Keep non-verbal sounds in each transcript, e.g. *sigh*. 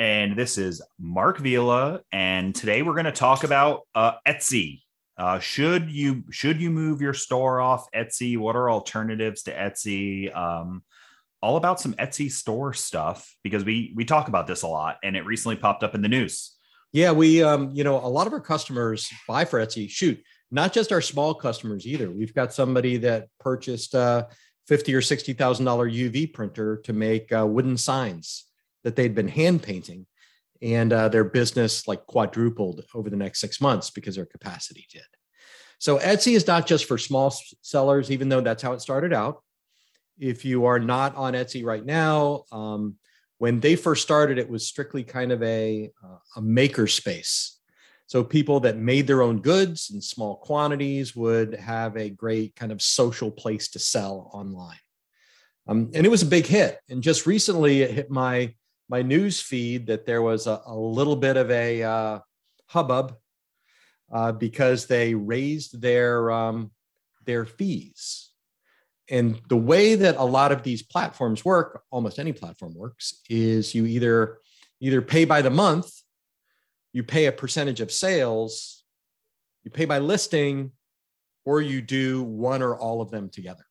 and this is Marc Vila. And today we're going to talk about uh, Etsy. Uh, should you should you move your store off Etsy? What are alternatives to Etsy? Um, all about some Etsy store stuff because we we talk about this a lot, and it recently popped up in the news. Yeah, we um, you know a lot of our customers buy for Etsy. Shoot, not just our small customers either. We've got somebody that purchased a fifty or sixty thousand dollar UV printer to make uh, wooden signs that they'd been hand painting and uh, their business like quadrupled over the next six months because their capacity did. So etsy is not just for small sellers even though that's how it started out. If you are not on etsy right now um, when they first started it was strictly kind of a, uh, a maker space. So people that made their own goods in small quantities would have a great kind of social place to sell online. Um, and it was a big hit. And just recently it hit my my news feed that there was a, a little bit of a uh, hubbub uh, because they raised their um, their fees. And the way that a lot of these platforms work, almost any platform works, is you either either pay by the month, you pay a percentage of sales, you pay by listing, or you do one or all of them together.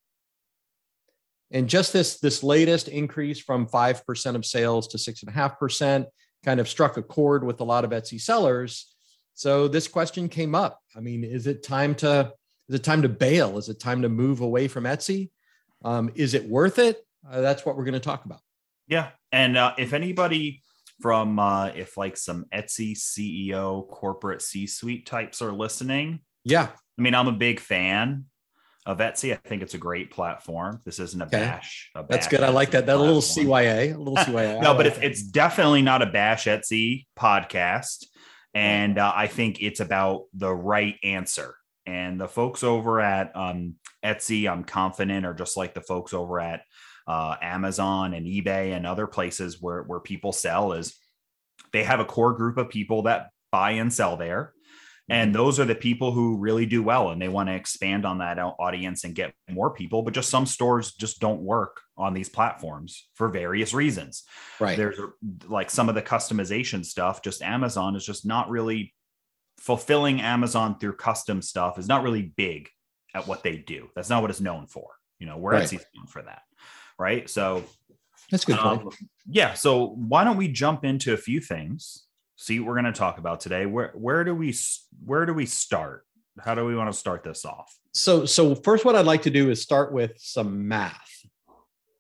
And just this, this latest increase from 5% of sales to 6.5% kind of struck a chord with a lot of Etsy sellers. So this question came up. I mean, is it time to is it time to bail? Is it time to move away from Etsy? Um, is it worth it? Uh, that's what we're going to talk about. Yeah, and uh, if anybody from uh, if like some Etsy CEO corporate C-suite types are listening, yeah, I mean, I'm a big fan of Etsy. I think it's a great platform. This isn't a okay. bash. A That's good. I like that. That a little *laughs* CYA, a little CYA. no, but it's, it's definitely not a bash Etsy podcast. And uh, I think it's about the right answer. And the folks over at um, Etsy, I'm confident, are just like the folks over at uh, Amazon and eBay and other places where, where people sell is they have a core group of people that buy and sell there and those are the people who really do well and they want to expand on that audience and get more people but just some stores just don't work on these platforms for various reasons. Right. There's like some of the customization stuff just amazon is just not really fulfilling amazon through custom stuff is not really big at what they do. That's not what it's known for you know we're right. known for that right? So that's good um, yeah so why don't we jump into a few things see what we're going to talk about today. Where where do we where do we start? How do we want to start this off? So so first, what I'd like to do is start with some math.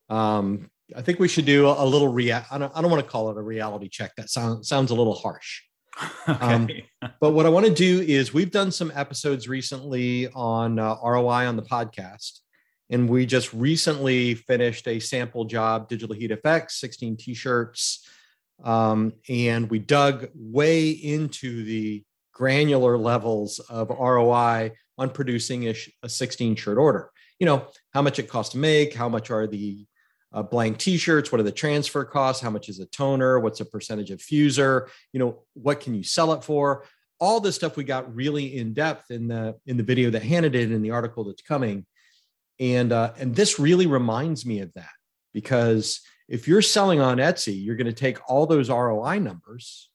Um, I think we should do a, a little rea- I don't, I don't want to call it a reality check. That sounds sounds a little harsh. *laughs* okay. um, but what I want to do is we've done some episodes recently on uh, ROI on the podcast, and we just recently finished a sample job, DigitalHeat FX, 16 t-shirts, um, and we dug way into the granular levels of ROI on producing a, a 16 shirt order. You know, how much it costs to make, how much are the uh, blank t-shirts, what are the transfer costs, how much is a toner, what's a percentage of fuser, you know, what can you sell it for? All this stuff we got really in depth in the in the video that Hannah did in the article that's coming. And uh, and this really reminds me of that because if you're selling on Etsy, you're going to take all those ROI numbers,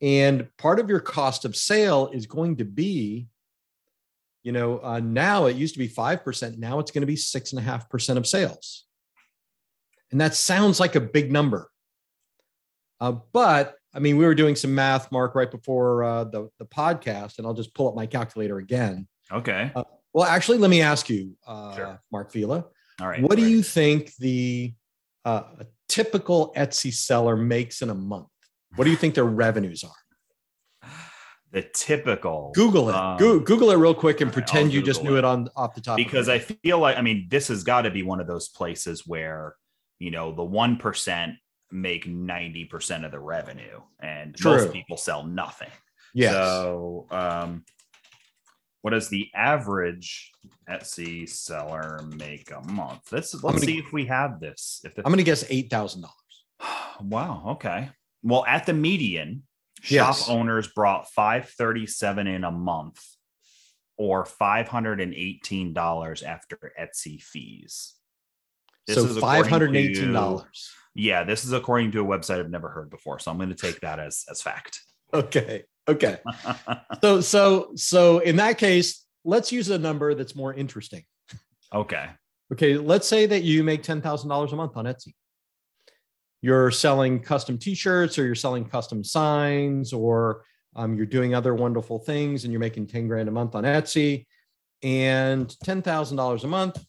and part of your cost of sale is going to be, you know, uh, now it used to be 5%, now it's going to be 6.5% of sales. And that sounds like a big number. Uh, but I mean, we were doing some math, Mark, right before uh, the, the podcast, and I'll just pull up my calculator again. Okay. Uh, well, actually, let me ask you, uh, sure. Marc Vila. All right. What do you think the uh, a typical Etsy seller makes in a month? What do you think their revenues are? The typical Google it. Um, Google it real quick and pretend you just knew it. it on off the top. Because I feel like I mean this has got to be one of those places where you know the one percent make 90% of the revenue and True. most people sell nothing. Yes. So, um, what does the average Etsy seller make a month? Let's let's gonna- see if we have this. If the, I'm going to guess eight thousand dollars. *sighs* wow, okay. Well, at the median, shop Yes. owners brought 537 in a month or $518 after Etsy fees. This So five hundred eighteen dollars. Yeah, this is according to a website I've never heard before. So I'm going to take that as as fact. Okay. Okay. so so so in that case, let's use a number that's more interesting. Okay. Okay, let's say that you make $10,000 a month on Etsy. You're selling custom t-shirts or you're selling custom signs or um, you're doing other wonderful things and you're making 10 grand a month on Etsy and $10,000 a month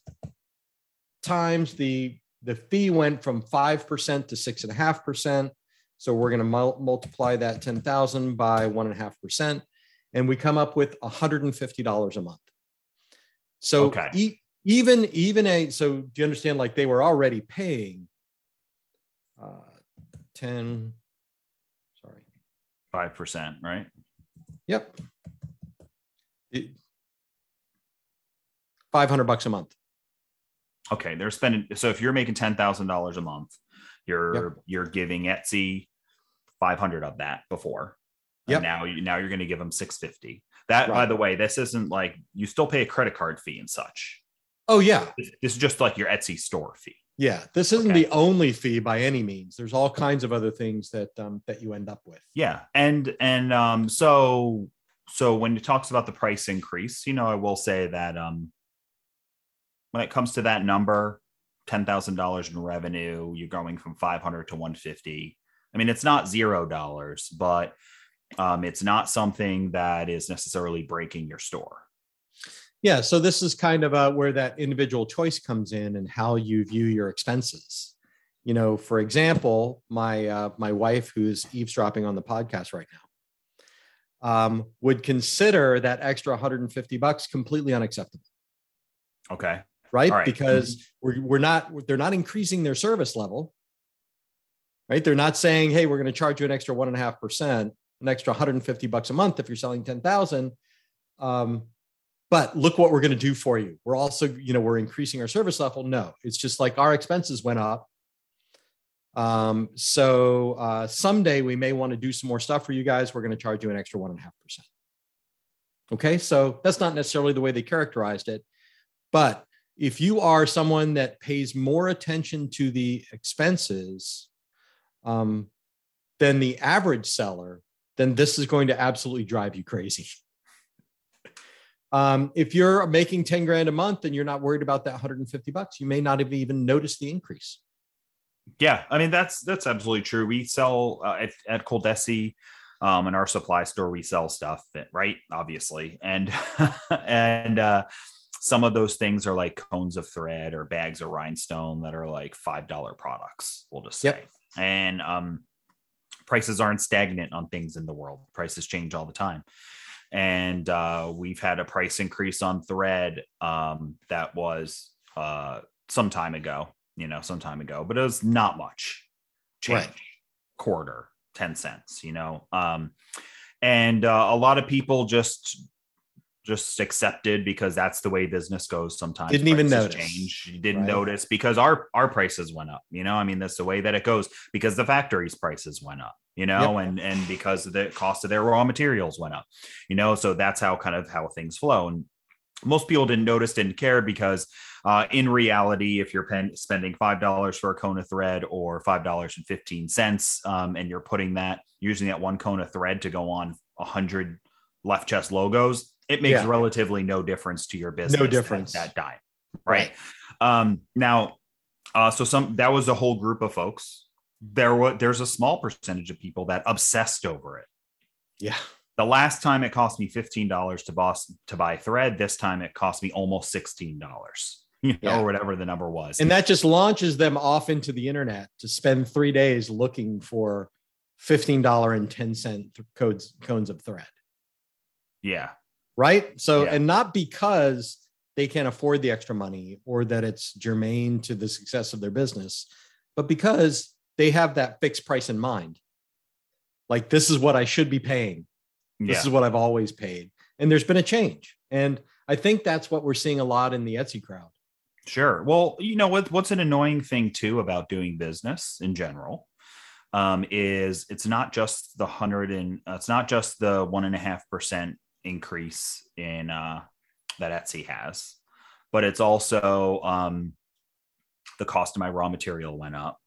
times the the fee went from 5% to 6.5% so we're going to mul- multiply that ten thousand by one and a half percent, and we come up with hundred and fifty dollars a month. So Okay. e- even even a so do you understand? Like they were already paying uh, ten. Sorry. 5%, right? Yep. Five hundred bucks a month. Okay, they're spending so if you're making $10,000 a month, you're you're giving Etsy 500 of that before. And Yep. now you now you're going to give them 650. That by the way, this isn't like you still pay a credit card fee and such. Oh yeah, This, this is just like your Etsy store fee. yeah. This isn't Okay. the only fee by any means. There's all kinds of other things that um, that you end up with. Yeah, and and um so so when it talks about the price increase, you know, I will say that um when it comes to that number, ten thousand dollars in revenue, you're going from five hundred to one fifty. I mean, it's not zero dollars, but um, it's not something that is necessarily breaking your store. Yeah, so this is kind of uh, where that individual choice comes in and how you view your expenses. You know, for example, my uh, my wife, who's eavesdropping on the podcast right now, um, would consider that extra 150 bucks completely unacceptable, Okay. Right? Right. Because we're we're not they're not increasing their service level, right? They're not saying, hey, we're going to charge you an extra one and a half percent, an extra 150 bucks a month if you're selling 10,000. Um, but look what we're going to do for you. We're also, you know, we're increasing our service level. No, it's just like our expenses went up. Um, so uh, someday we may want to do some more stuff for you guys. We're going to charge you an extra one and a half percent. Okay, so that's not necessarily the way they characterized it, but if you are someone that pays more attention to the expenses um, than the average seller, then this is going to absolutely drive you crazy. Um, if you're making 10 grand a month and you're not worried about that 150 bucks, you may not have even noticed the increase. Yeah, I mean that's that's absolutely true. We sell uh, at, at ColDesi, um, in our supply store. We sell stuff right, obviously, and *laughs* and uh, some of those things are like cones of thread or bags of rhinestone that are like five dollar products. We'll just say, Yep. and um, prices aren't stagnant on things in the world. Prices change all the time. And uh, we've had a price increase on thread um, that was uh, some time ago you know, some time ago, but it was not much change, Right. quarter, 10 cents, you know. Um, and uh, a lot of people just just accepted because that's the way business goes sometimes. Didn't even notice. change. You didn't Right. notice because our our prices went up you know? I mean that's the way that it goes because the factory's prices went up you know? And and because the cost of their raw materials went up you know? So that's how kind of how things flow. And most people didn't notice didn't care because uh, in reality if you're pen, spending five dollars for a cone of thread or five dollars and 15 cents um, and you're putting that using that one cone of thread to go on a hundred left chest logos it makes Yeah. relatively no difference to your business No difference. that dime right, um now uh so some that was a whole group of folks there was there's a small percentage of people that obsessed over it Yeah. the last time it cost me $15 to boss to buy thread this time it cost me almost $16 *laughs* you know Yeah. or whatever the number was And that just launches them off into the internet to spend three days looking for $15.10 codes, cones of thread. Yeah right? So, Yeah. and not because they can't afford the extra money or that it's germane to the success of their business, but because they have that fixed price in mind. Like this is what I should be paying. This Yeah. is what I've always paid. And there's been a change. And I think that's what we're seeing a lot in the Etsy crowd. Sure. Well, you know what? What's an annoying thing too about doing business in general um, is it's not just the hundred and uh, it's not just the one and a half percent increase in uh, that Etsy has, but it's also um, the cost of my raw material went up.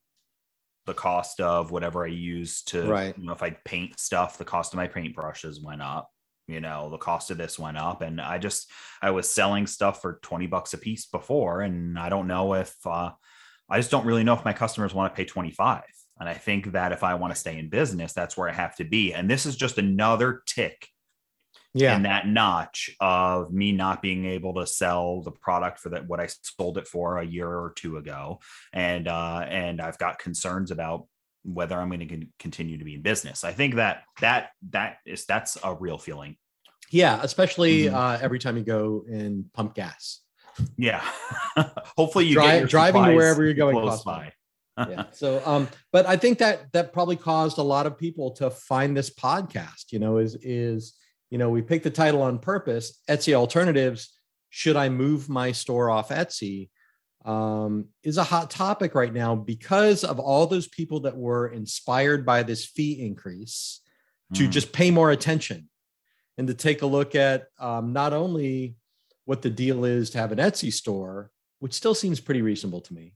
The cost of whatever I use to, Right. you know, if I paint stuff, the cost of my paint brushes went up. You know, the cost of this went up, and I just I was selling stuff for 20 bucks a piece before. And I don't know if uh, I just don't really know if my customers want to pay 25. And I think that if I want to stay in business, that's where I have to be. And this is just another tick Yeah. and that notch of me not being able to sell the product for that what I sold it for a year or two ago. And uh, and I've got concerns about whether I'm going to continue to be in business. I think that that that is that's a real feeling. yeah. Especially Mhm. uh, every time you go and pump gas. Yeah. *laughs* Hopefully you Dri- driving to wherever you're going close by. yeah. *laughs* So, um, but I think that that probably caused a lot of people to find this podcast. You know, is is you know we picked the title on purpose. Etsy alternatives. Should I move my store off Etsy? Um, is a hot topic right now because of all those people that were inspired by this fee increase to Mhm. just pay more attention and to take a look at um, not only what the deal is to have an Etsy store, which still seems pretty reasonable to me,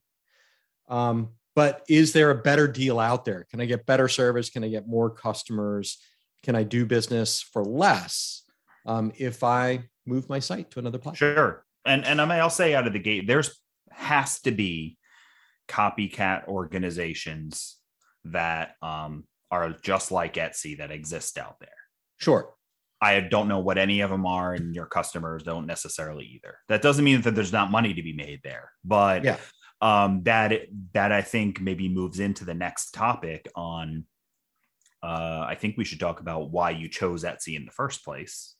um, but is there a better deal out there? Can I get better service? Can I get more customers? Can I do business for less um, if I move my site to another platform? Sure. And and I mean, I'll say out of the gate, there's has to be copycat organizations that um, are just like Etsy that exist out there. Sure. I don't know what any of them are, and your customers don't necessarily either. That doesn't mean that there's not money to be made there, but Yeah. um, that that I think maybe moves into the next topic on. Uh, I think we should talk about why you chose Etsy in the first place.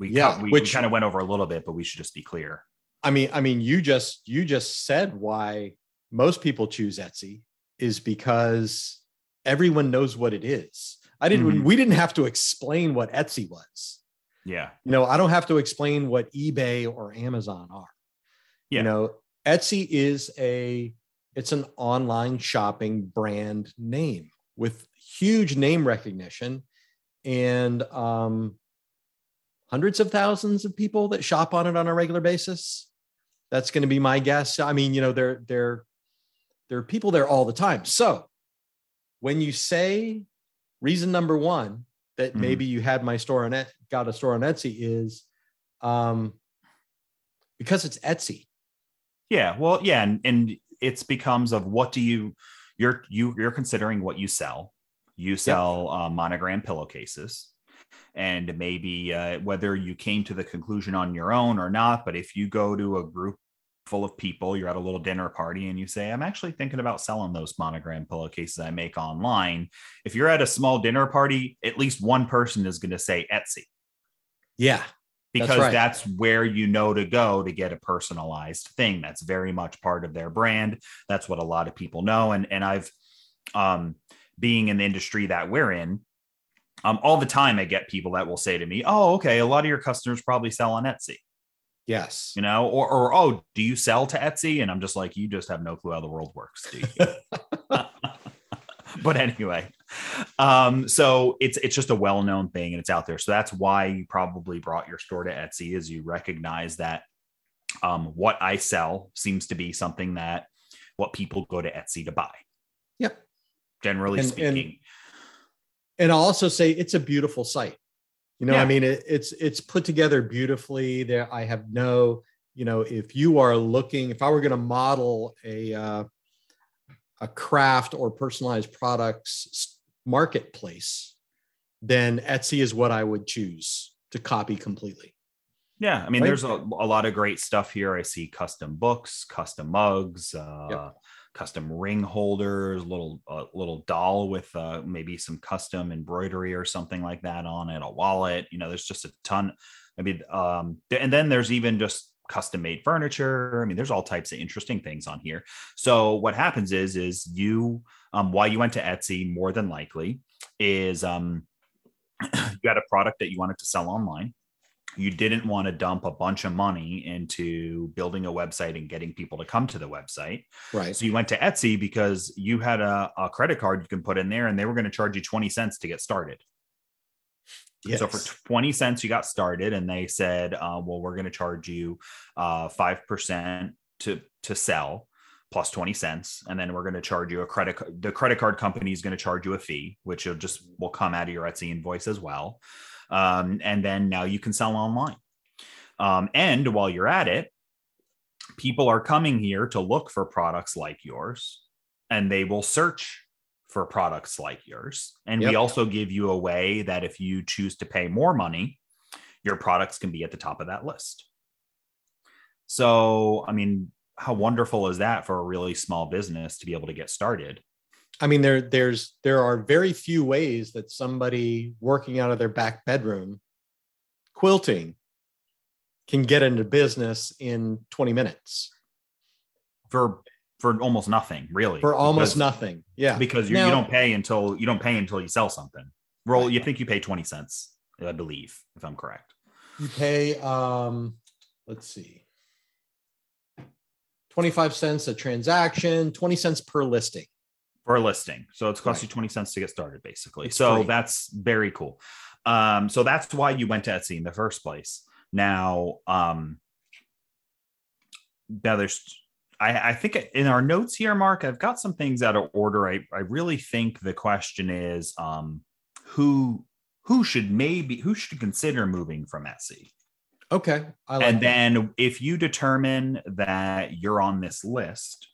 We Yeah, we, which- kind of went over a little bit, but we should just be clear. I mean, I mean, you just you just said why most people choose Etsy is because everyone knows what it is. I didn't. Mhm. We didn't have to explain what Etsy was. Yeah, You know, I don't have to explain what eBay or Amazon are. Yeah. You know, Etsy is a it's an online shopping brand name with huge name recognition and um hundreds of thousands of people that shop on it on a regular basis. That's going to be my guess. I mean, you know, there there there are people there all the time. So, when you say reason number 1 that Mhm. maybe you had my store on it got a store on Etsy is um because it's Etsy. yeah. Well, yeah, and and it's becomes of what do you you're you you're considering what you sell. You sell uh, monogram pillowcases, and maybe uh, whether you came to the conclusion on your own or not, but if you go to a group full of people, you're at a little dinner party, and you say, "I'm actually thinking about selling those monogram pillowcases I make online." If you're at a small dinner party, at least one person is going to say Etsy. Yeah. because right. that's where you know to go to get a personalized thing that's very much part of their brand that's what a lot of people know and and i've um being in the industry that we're in um all the time i get people that will say to me oh okay a lot of your customers probably sell on etsy. Yes. you know or or oh do you sell to etsy? And i'm just like you just have no clue how the world works do you? *laughs* *laughs* But anyway um so it's it's just a well-known thing and it's out there. So that's why you probably brought your store to etsy is you recognize that um what i sell seems to be something that what people go to etsy to buy. Yep. Generally And- and- speaking And I'll also say it's a beautiful site. You know, Yeah. I mean, it, it's it's put together beautifully. There, I have no, you know, if you are looking, if I were going to model a uh, a craft or personalized products marketplace, then Etsy is what I would choose to copy completely. yeah i mean Right. there's a, a lot of great stuff here i see custom books custom mugs uh Yep. Custom ring holders little uh, little doll with uh maybe some custom embroidery or something like that on it a wallet you know there's just a ton i mean um and then there's even just custom made furniture. I mean, there's all types of interesting things on here. So what happens is, is you, um, while you went to Etsy, more than likely, is um, *clears throat* you got a product that you wanted to sell online. You didn't want to dump a bunch of money into building a website and getting people to come to the website. Right. So you went to Etsy because you had a, a credit card you can put in there and they were going to charge you 20 cents to get started. Yes. So for 20 cents, you got started, and they said, uh, well, we're going to charge you uh, 5% to, to sell plus 20 cents. And then we're going to charge you a credit card. The credit card company is going to charge you a fee, which will just will come out of your Etsy invoice as well. Um, and then now you can sell online. Um, and while you're at it, people are coming here to look for products like yours and they will search for products like yours. And Yep. we also give you a way that if you choose to pay more money, your products can be at the top of that list. So, I mean, how wonderful is that for a really small business to be able to get started? I mean, there there's there are very few ways that somebody working out of their back bedroom quilting can get into business in 20 minutes For for almost nothing, really. for almost Because- nothing. Yeah. Because you, Now- you don't pay until you don't pay until you sell something. Roll, you think you pay 20 cents, I believe, if I'm correct. You pay um let's see. 25 cents a transaction, 20 cents per listing. For a listing. So it's cost you 20 cents to get started, basically. So that's very cool. Um, so that's why you went to Etsy in the first place. Now, um, now there's I, I think in our notes here, Mark, I've got some things out of order. I, I really think the question is um who who should maybe who should consider moving from Etsy? Okay. I like and that. then if you determine that you're on this list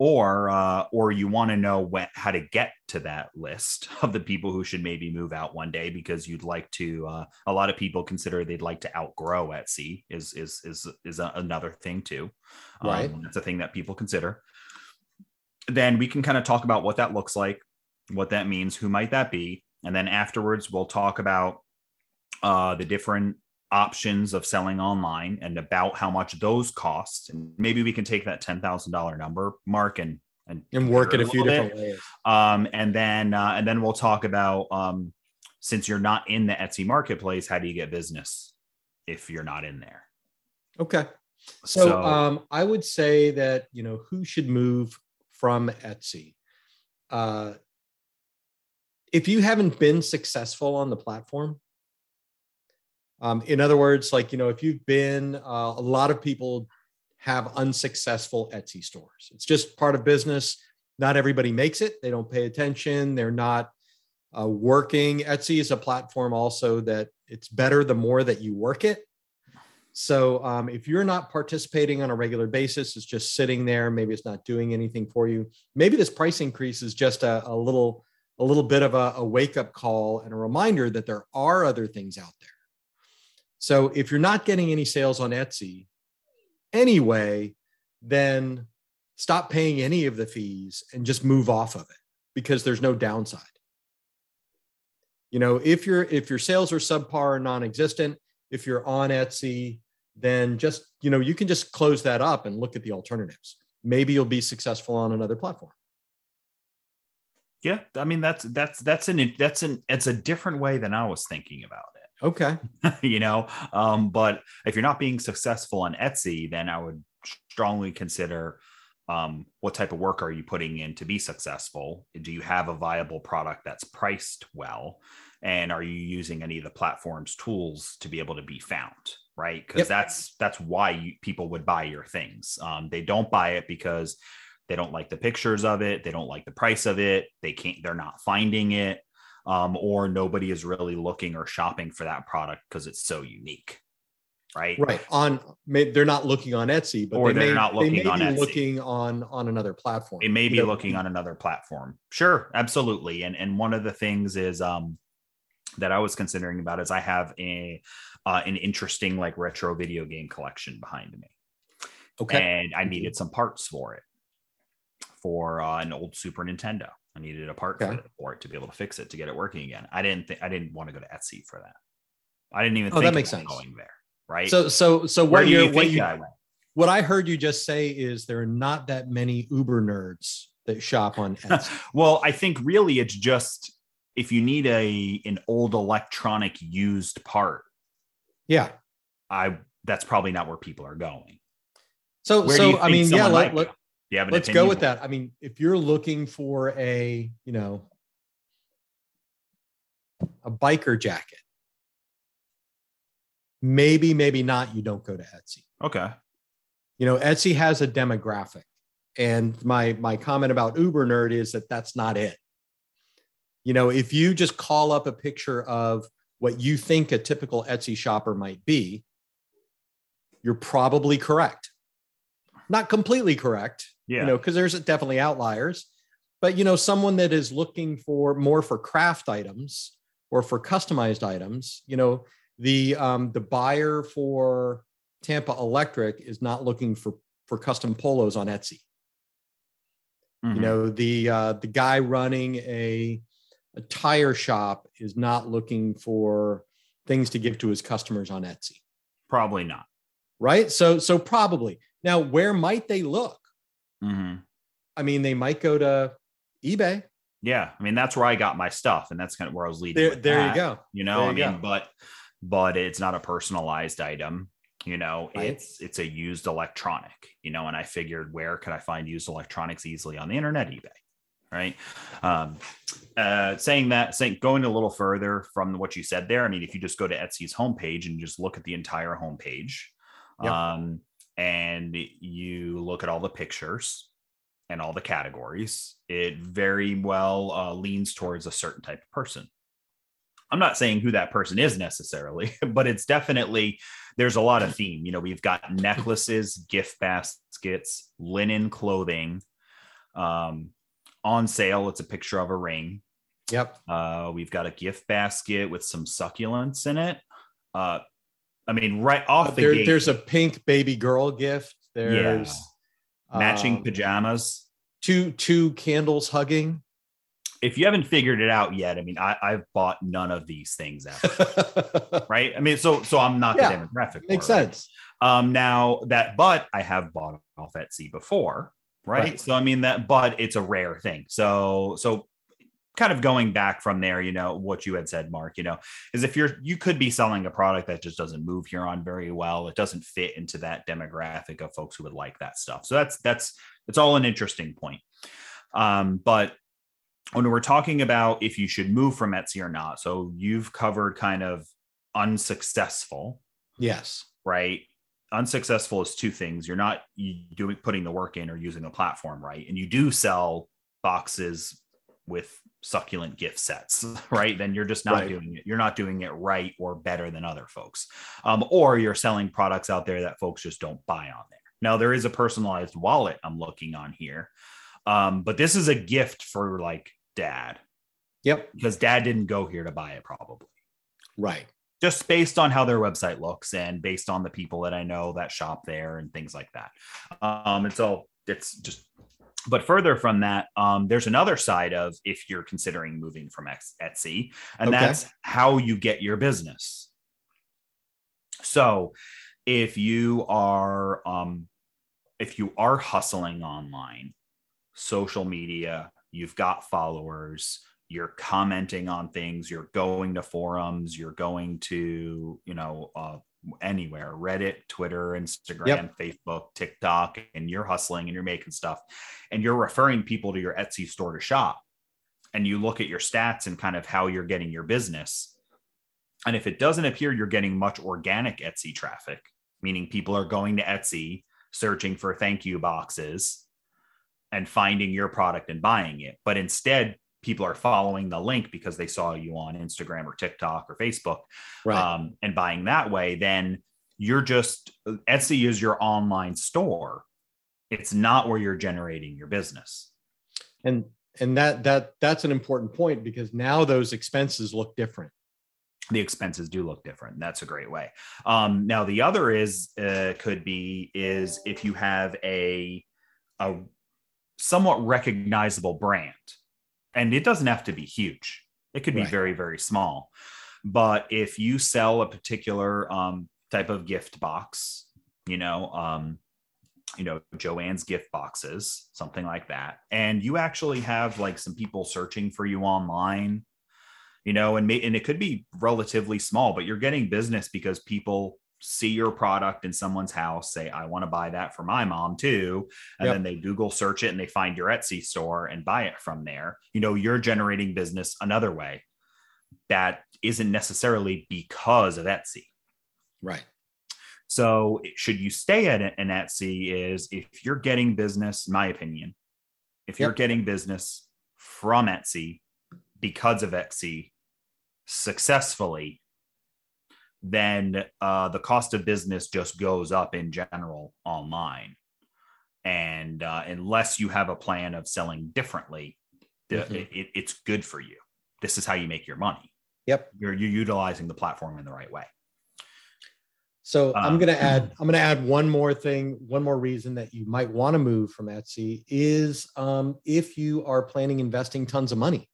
or uh, or you want to know when, how to get to that list *laughs* of the people who should maybe move out one day because you'd like to uh, a lot of people consider they'd like to outgrow Etsy is is is is a, another thing too Right. um, that's a thing that people consider then we can kind of talk about what that looks like what that means who might that be and then afterwards we'll talk about uh, the different options of selling online and about how much those cost. And maybe we can take that ten thousand dollar number, Mark, and and, and work it a few little bit. different ways. Um, and then uh, and then we'll talk about um, since you're not in the Etsy marketplace, how do you get business if you're not in there? Okay. So, um, I would say that you know who should move from Etsy. Uh, if you haven't been successful on the platform, um, in other words, like you know, if you've been, uh, a lot of people have unsuccessful Etsy stores. It's just part of business. Not everybody makes it. They don't pay attention. They're not uh, working. Etsy is a platform also that it's better the more that you work it. So um, if you're not participating on a regular basis, it's just sitting there. Maybe it's not doing anything for you. Maybe this price increase is just a, a little, a little bit of a, a wake up call and a reminder that there are other things out there. So if you're not getting any sales on Etsy anyway, then stop paying any of the fees and just move off of it because there's no downside. You know, if your if your sales are subpar or non-existent, if you're on Etsy, then just, you know, you can just close that up and look at the alternatives. Maybe you'll be successful on another platform. yeah, I mean that's that's that's an that's an it's a different way than I was thinking about it. Okay. *laughs* you know um, but if you're not being successful on etsy then i would strongly consider um, what type of work are you putting in to be successful? Do you have a viable product that's priced well? And are you using any of the platform's tools to be able to be found right? Because Yep. that's that's why you, people would buy your things. Um, they don't buy it because they don't like the pictures of it they don't like the price of it they can't they're not finding it um, or nobody is really looking or shopping for that product because it's so unique, right? Right. On may, they're not looking on Etsy, but Or they they're may, not they looking may on be Etsy. looking on on another platform. it may be You know, looking on another platform. Sure, absolutely. And and one of the things is um, that I was considering about is I have a uh, an interesting like retro video game collection behind me, Okay. and I needed some parts for it for uh, an old Super Nintendo. I needed a part Okay. for, it, to be able to fix it to get it working again. I didn't think I didn't want to go to Etsy for that. I didn't even Oh, think that makes sense. going there. right? So so so where what do you you what think you I went? what I heard you just say is there are not that many Uber nerds that shop on *laughs* Etsy. Well, I think really it's just if you need a an old electronic used part, yeah. I that's probably not where people are going. So Where so I mean yeah like, let, might let, go? Do you have an let's go with that. I mean if you're looking for a you know a biker jacket, maybe maybe not. You don't go to Etsy. Okay. you know etsy has a demographic and my my comment about uber nerd is that that's not it you know if you just call up a picture of what you think a typical etsy shopper might be you're probably correct not completely correct Yeah. you know because there's definitely outliers but you know someone that is looking for more for craft items or for customized items you know the um the buyer for tampa electric is not looking for for custom polos on etsy Mhm. you know the uh the guy running a a tire shop is not looking for things to give to his customers on etsy probably not. right so so probably now where might they look hmm i mean they might go to ebay Yeah. I mean, that's where I got my stuff, and that's kind of where I was leading. there there that, you go You know, I mean, but but it's not a personalized item. You know, Right. it's it's a used electronic. You know, and I figured where could I find used electronics easily on the internet, eBay, right? Um, uh, saying that, saying going a little further from what you said there. I mean, if you just go to Etsy's homepage and just look at the entire homepage, Yep. um, and you look at all the pictures and all the categories, it very well uh, leans towards a certain type of person. I'm not saying who that person is necessarily, *laughs* but it's definitely there's a lot of theme. You know, we've got necklaces, gift baskets, linen clothing. Um, on sale, it's a picture of a ring. yep Uh, we've got a gift basket with some succulents in it. Uh, I mean, right off the there, gate, there's a pink baby girl gift there's matching um, pajamas. two two candles hugging If you haven't figured it out yet, I mean, I, I've bought none of these things out. *laughs* right? I mean, so so I'm not Yeah, the demographic. makes it, right? sense Um, now that, but I have bought off Etsy before, right? Right. So I mean that, but it's a rare thing. So so kind of going back from there, you know, what you had said, Mark, you know, is if you're you could be selling a product that just doesn't move here on very well. It doesn't fit into that demographic of folks who would like that stuff. So that's that's it's all an interesting point. Um, but when we're talking about if you should move from Etsy or not, so you've covered kind of unsuccessful, yes right? Unsuccessful is two things. You're not doing putting the work in or using the platform right, and you do sell boxes with succulent gift sets, *laughs* right? Then you're just not Right. doing it. You're not doing it right or better than other folks, um, or you're selling products out there that folks just don't buy on there. Now there is a personalized wallet I'm looking on here, um, but this is a gift for like dad yep because dad didn't go here to buy it probably right just based on how their website looks and based on the people that I know that shop there and things like that. Um, it's all it's just. But further from that, um, there's another side of if you're considering moving from X- Etsy, and Okay. that's how you get your business. So, if you are um, if you are hustling online, social media, you've got followers, you're commenting on things, you're going to forums, you're going to, you know, uh, anywhere, Reddit, Twitter, Instagram, Facebook, TikTok, and you're hustling and you're making stuff and you're referring people to your Etsy store to shop. And you look at your stats and kind of how you're getting your business. And if it doesn't appear you're getting much organic Etsy traffic, meaning people are going to Etsy, searching for thank you boxes and finding your product and buying it, but instead people are following the link because they saw you on Instagram or TikTok or Facebook right um, and buying that way, then you're just Etsy is your online store. It's not where you're generating your business. and and that that that's an important point because now those expenses look different The expenses do look different. That's a great way. Um, now the other is uh, could be is if you have a a somewhat recognizable brand, and it doesn't have to be huge. It could be Right. very very small, but if you sell a particular um, type of gift box, you know, um, you know, Joanne's gift boxes, something like that. And you actually have like some people searching for you online, you know, and may, and it could be relatively small, but you're getting business because people see your product in someone's house, say, I want to buy that for my mom too. And yep. then they Google search it and they find your Etsy store and buy it from there. You know, you're generating business another way that isn't necessarily because of Etsy. Right. So, should you stay at an Etsy? Is if you're getting business, my opinion, if you're getting business from Etsy because of Etsy successfully, then uh, the cost of business just goes up in general online. And uh, unless you have a plan of selling differently, mm-hmm. it, it, it's good for you. This is how you make your money. Yep. You're, you're utilizing the platform in the right way. So um, *clears throat* I'm going to add I'm going to add one more thing, one more reason that you might want to move from Etsy is um, if you are planning investing tons of money.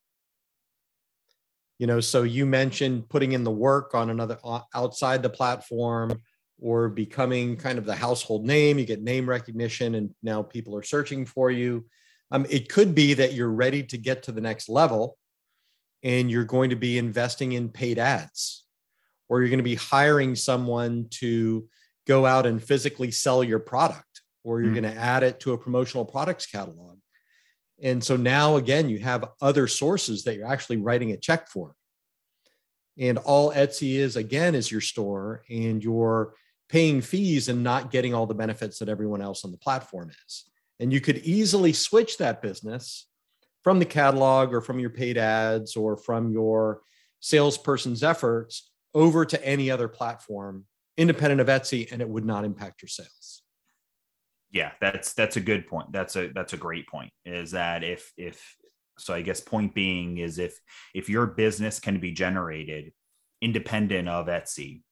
You know, so you mentioned putting in the work on another outside the platform or becoming kind of the household name. You get name recognition, and now people are searching for you. Um, it could be that you're ready to get to the next level, and you're going to be investing in paid ads or you're going to be hiring someone to go out and physically sell your product or you're mm-hmm. going to add it to a promotional products catalog and so now again you have other sources that you're actually writing a check for and all etsy is again is your store and you're paying fees and not getting all the benefits that everyone else on the platform is and you could easily switch that business from the catalog or from your paid ads or from your salesperson's efforts over to any other platform independent of Etsy and it would not impact your sales. Yeah, that's that's a good point. That's a that's a great point. Is that if if so I guess point being is if if your business can be generated independent of Etsy,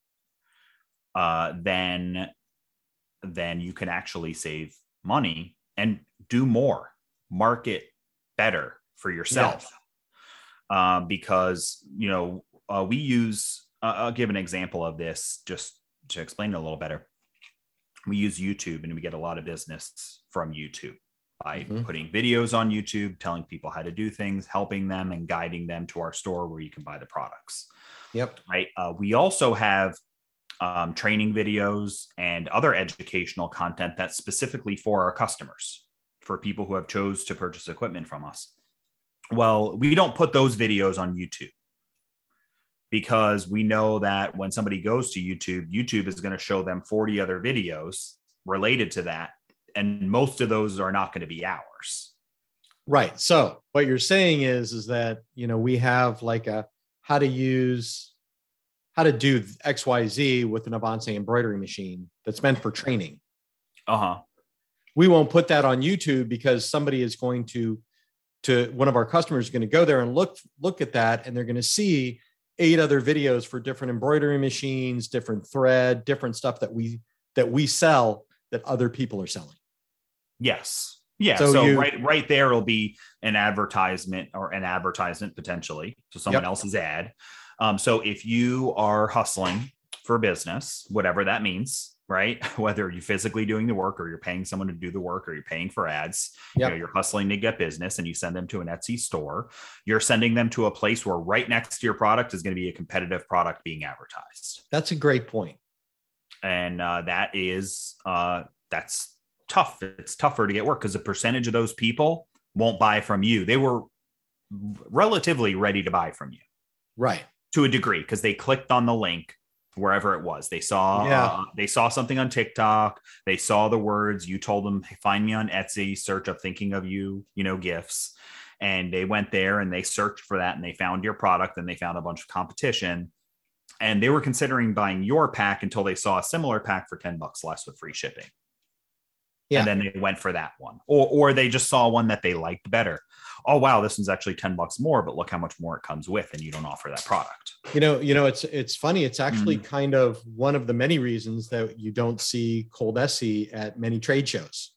uh, then then you can actually save money and do more, market better for yourself. Yeah. Um, because you know uh, we use I'll give an example of this just to explain it a little better. We use YouTube and we get a lot of business from YouTube by mm-hmm. putting videos on YouTube, telling people how to do things, helping them, and guiding them to our store where you can buy the products. Yep. Right. Uh, we also have um, training videos and other educational content that's specifically for our customers, for people who have chose to purchase equipment from us. Well, we don't put those videos on YouTube because we know that when somebody goes to YouTube, YouTube is going to show them 40 other videos related to that. And most of those are not going to be ours. Right. So what you're saying is, is that, you know, we have like a how to use, how to do XYZ with an Avance embroidery machine that's meant for training. Uh huh. We won't put that on YouTube because somebody is going to, to one of our customers is going to go there and look, look at that and they're going to see eight other videos for different embroidery machines, different thread, different stuff that we that we sell that other people are selling. Yes. Yeah. So, so you, right right there will be an advertisement or an advertisement potentially. So someone yep. else's ad. Um, so if you are hustling for business, whatever that means, right? *laughs* Whether you're physically doing the work or you're paying someone to do the work or you're paying for ads, yep. you know, you're hustling to get business and you send them to an Etsy store, you're sending them to a place where right next to your product is going to be a competitive product being advertised. That's a great point. And uh, that is, uh, that's tough. It's tougher to get work because a percentage of those people won't buy from you. They were relatively ready to buy from you. Right. To a degree because they clicked on the link wherever it was. They saw yeah. uh, they saw something on TikTok. They saw the words. You told them, hey, find me on Etsy. Search of thinking of you. You know, gifts. And they went there and they searched for that and they found your product and they found a bunch of competition. And they were considering buying your pack until they saw a similar pack for 10 bucks less with free shipping. Yeah. And then they went for that one. Or or they just saw one that they liked better oh wow, this one's actually 10 bucks more, but look how much more it comes with, and you don't offer that product. You know, you know, it's it's funny. It's actually mm. kind of one of the many reasons that you don't see ColDesi at many trade shows.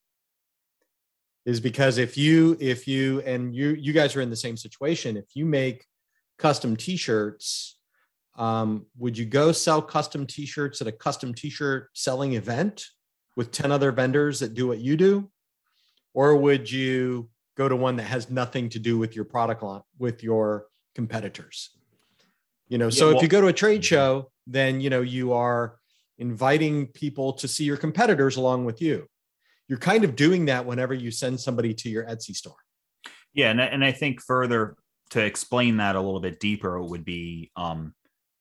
Is because if you if you and you you guys are in the same situation, if you make custom t-shirts um, would you go sell custom t-shirts at a custom t-shirt selling event with 10 other vendors that do what you do? Or would you go to one that has nothing to do with your product line with your competitors? You know Yeah, so if you go to a trade show then you know you are inviting people to see your competitors along with you. You're kind of doing that whenever you send somebody to your etsy store. Yeah, and I- and I think further to explain that a little bit deeper would be um,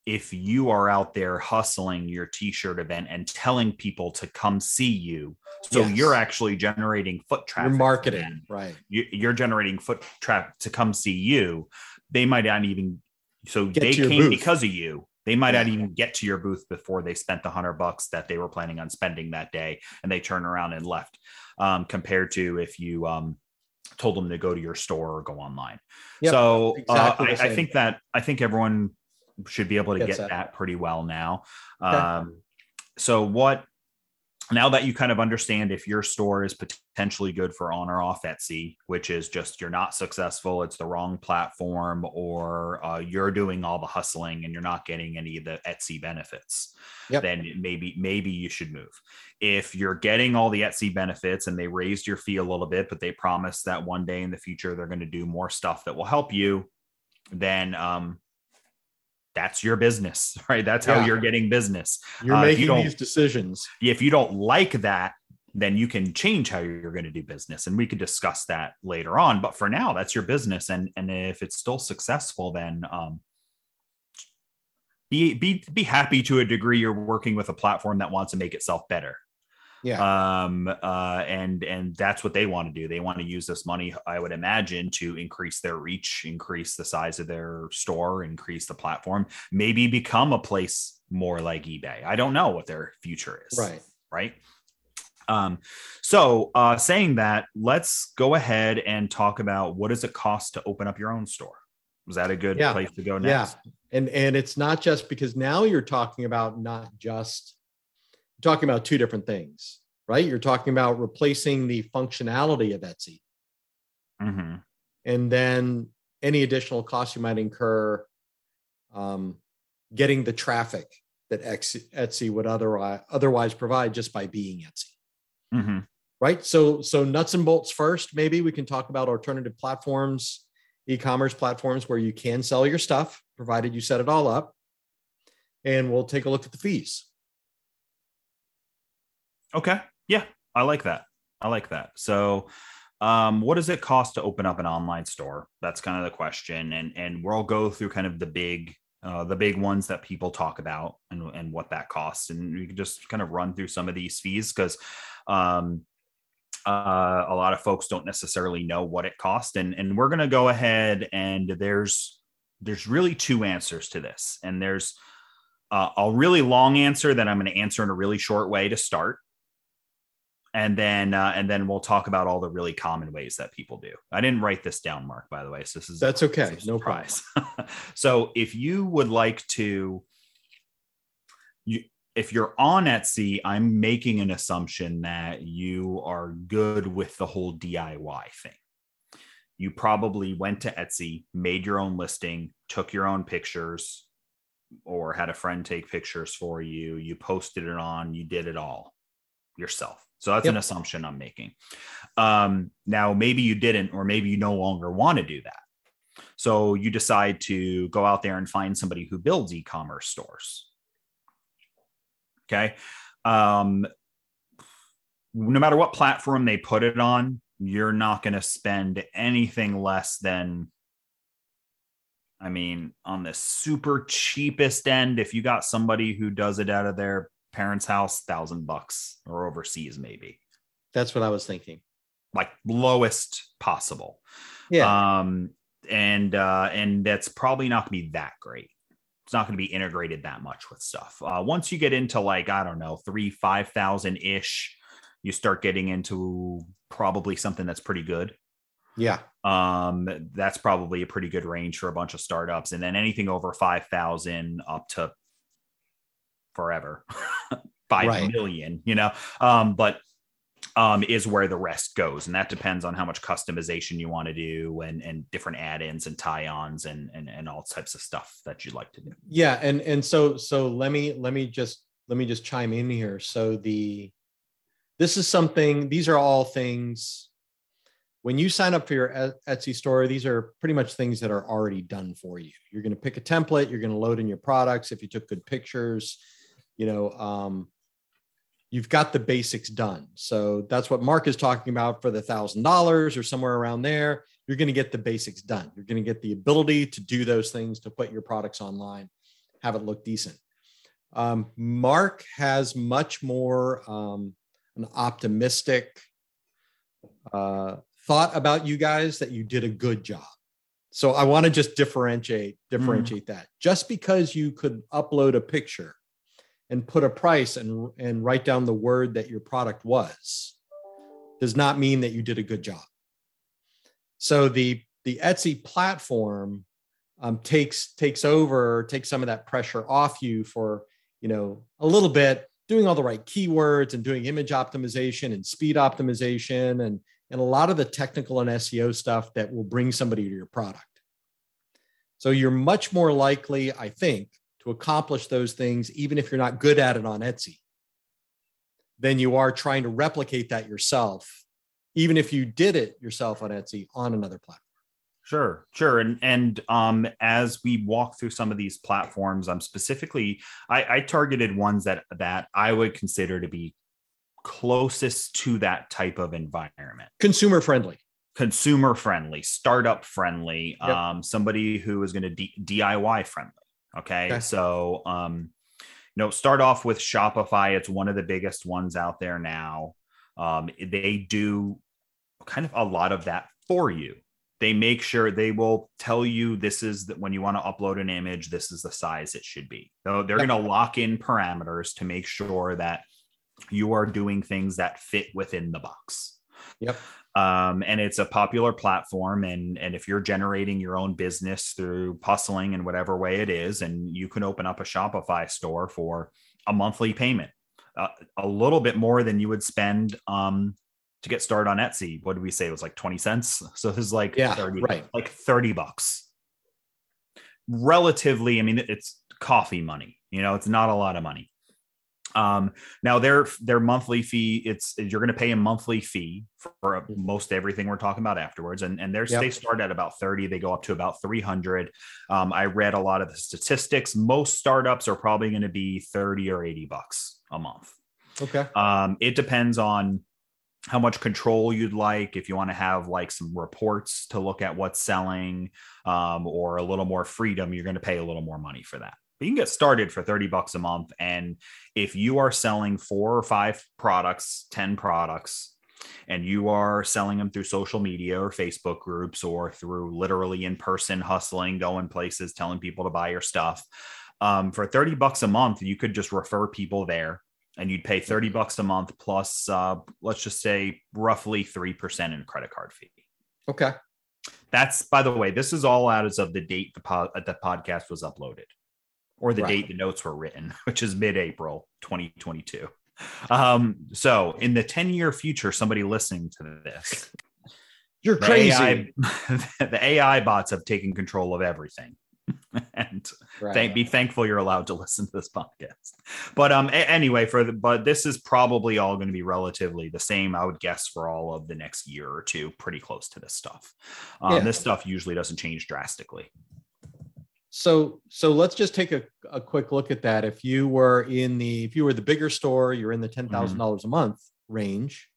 if you are out there hustling your t-shirt event and telling people to come see you, so Yes. you're actually generating foot traffic. you're marketing right You- You're generating foot traffic to come see you. They might not even so Get they came booth. because of you. They might not even get to your booth before they spent the hundred bucks that they were planning on spending that day, and they turn around and left. Um, compared to if you um, told them to go to your store or go online. Yep, so exactly uh, I, I think that I think everyone should be able to Gets get that. that. pretty well now. Okay. Um, so what? Now that you kind of understand if your store is potentially good for on or off Etsy, which is just you're not successful, it's the wrong platform, or uh, you're doing all the hustling and you're not getting any of the Etsy benefits, Yep. then maybe maybe you should move if you're getting all the Etsy benefits and they raised your fee a little bit, but they promise that one day in the future they're going to do more stuff that will help you, then um, that's your business, *laughs* right? That's how Yeah. you're getting business. you're Uh, if you making these decisions If you don't like that, then you can change how you're going to do business, and we could discuss that later on. But for now, that's your business, and and if it's still successful, then um, be be be happy to a degree. You're working with a platform that wants to make itself better yeah. Um uh and and that's what they want to do. They want to use this money i would imagine to increase their reach increase the size of their store increase the platform maybe become a place more like ebay. I don't know what their future is right. right? Um so uh saying that let's go ahead and talk about what does it cost to open up your own store? Was that a good Yeah. place to go next? yeah. next? And and it's not just because now you're talking about not just you're talking about two different things right? You're talking about replacing the functionality of etsy. Mhm. and then any additional costs you might incur um, getting the traffic that Etsy, Etsy would otherwise otherwise provide just by being Etsy. Mhm. right? So so nuts and bolts first maybe. We can talk about alternative platforms e-commerce platforms where you can sell your stuff provided you set it all up. And we'll take a look at the fees Okay. Yeah, I like that. I like that. So, um, what does it cost to open up an online store? That's kind of the question, and and we'll go through kind of the big, uh, the big ones that people talk about and and what that costs, and we can just kind of run through some of these fees because, um, uh, a lot of folks don't necessarily know what it costs, and and we're gonna go ahead and there's there's really two answers to this, and there's uh, a really long answer that I'm going to answer in a really short way to start and then uh, and then we'll talk about all the really common ways that people do. I didn't write this down, Mark, by the way. So this is That's okay. is No prize. *laughs* so if you would like to, you if you're on Etsy, I'm making an assumption that you are good with the whole DIY thing. You probably went to Etsy, made your own listing, took your own pictures, or had a friend take pictures for you. You posted it on, you did it all yourself. So that's an assumption I'm making. Um, now, maybe you didn't, or maybe you no longer want to do that. So you decide to go out there and find somebody who builds e commerce stores. Okay. Um, no matter what platform they put it on, you're not going to spend anything less than, I mean, on the super cheapest end, if you got somebody who does it out of their parents' house, thousand bucks or overseas, maybe That's what I was thinking. like lowest possible. Yeah. Um, and uh, and that's probably not gonna be that great. It's not gonna be integrated that much with stuff. Uh, once you get into like, I don't know, three, five thousand ish, you start getting into probably something that's pretty good. yeah. Um, that's probably a pretty good range for a bunch of startups. And then anything over 5,000 up to forever, *laughs* five million. Right. you know? Um, but um, is where the rest goes, and that depends on how much customization you want to do, and and different add-ins and tie-ons, and and and all types of stuff that you'd like to do. Yeah, and and so so let me let me just let me just chime in here. So the this is something. These are all things. When you sign up for your Etsy store, these are pretty much things that are already done for you. You're going to pick a template. You're going to load in your products. If you took good pictures, you know, um, you've got the basics done. So that's what Mark is talking about for the thousand dollars or somewhere around there. You're going to get the basics done. You're going to get the ability to do those things to put your products online, have it look decent. Um, Mark has much more um, an optimistic uh, thought about you guys that you did a good job. So I want to just differentiate differentiate mm. that. Just because you could upload a picture and put a price and, and write down the word that your product was does not mean that you did a good job. So the the Etsy platform um, takes takes over, takes some of that pressure off you for you know a little bit doing all the right keywords and doing image optimization and speed optimization and and a lot of the technical and SEO stuff that will bring somebody to your product. So you're much more likely, I think, to accomplish those things, even if you're not good at it on Etsy, than you are trying to replicate that yourself, even if you did it yourself on Etsy on another platform. Sure, sure, and and um, as we walk through some of these platforms, I'm specifically I, I targeted ones that that I would consider to be closest to that type of environment, consumer friendly, consumer friendly, startup friendly, yep. um, somebody who is going to D- DIY friendly. Okay? okay. So, um, you know, start off with Shopify. It's one of the biggest ones out there now. Um, they do kind of a lot of that for you. They make sure they will tell you this is that when you want to upload an image, this is the size it should be. So they're yep. going to lock in parameters to make sure that you are doing things that fit within the box. Yep um, and it's a popular platform and and if you're generating your own business through hustling in whatever way it is and you can open up a shopify store for a monthly payment uh, a little bit more than you would spend um, to get started on etsy. What did we say? It was like 20 cents? *laughs* So this is like yeah, 30 right. like 30 bucks. Relatively i mean it's coffee money you know it's not a lot of money um, now their their monthly fee, it's you're going to pay a monthly fee for, for most everything we're talking about afterwards, and and yep. they start at about thirty, they go up to about three hundred. Um, I read a lot of the statistics. Most startups are probably going to be thirty or eighty bucks a month. Okay. Um, it depends on how much control you'd like if you want to have like some reports to look at what's selling um, or a little more freedom you're going to pay a little more money for that but you can get started for 30 bucks a month. And if you are selling four or five products, 10 products, and you are selling them through social media or Facebook groups or through literally in person hustling, going places, telling people to buy your stuff, um, for 30 bucks a month, you could just refer people there and you'd pay 30 bucks a month plus, uh, let's just say, roughly 3% in credit card fee. Okay. That's, by the way, this is all out as of the date the, pod, the podcast was uploaded or the right. date the notes were written, *laughs* which is mid April 2022. Um, so, in the 10 year future, somebody listening to this, you're crazy. AI, *laughs* the AI bots have taken control of everything. *laughs* and right. thank, be thankful you're allowed to listen to this podcast. But um, a- anyway, for the but this is probably all going to be relatively the same, I would guess, for all of the next year or two, pretty close to this stuff. Um, yeah. This stuff usually doesn't change drastically so so let's just take a, a quick look at that. If you were in the if you were the bigger store you're in the $10000 mm-hmm. a month range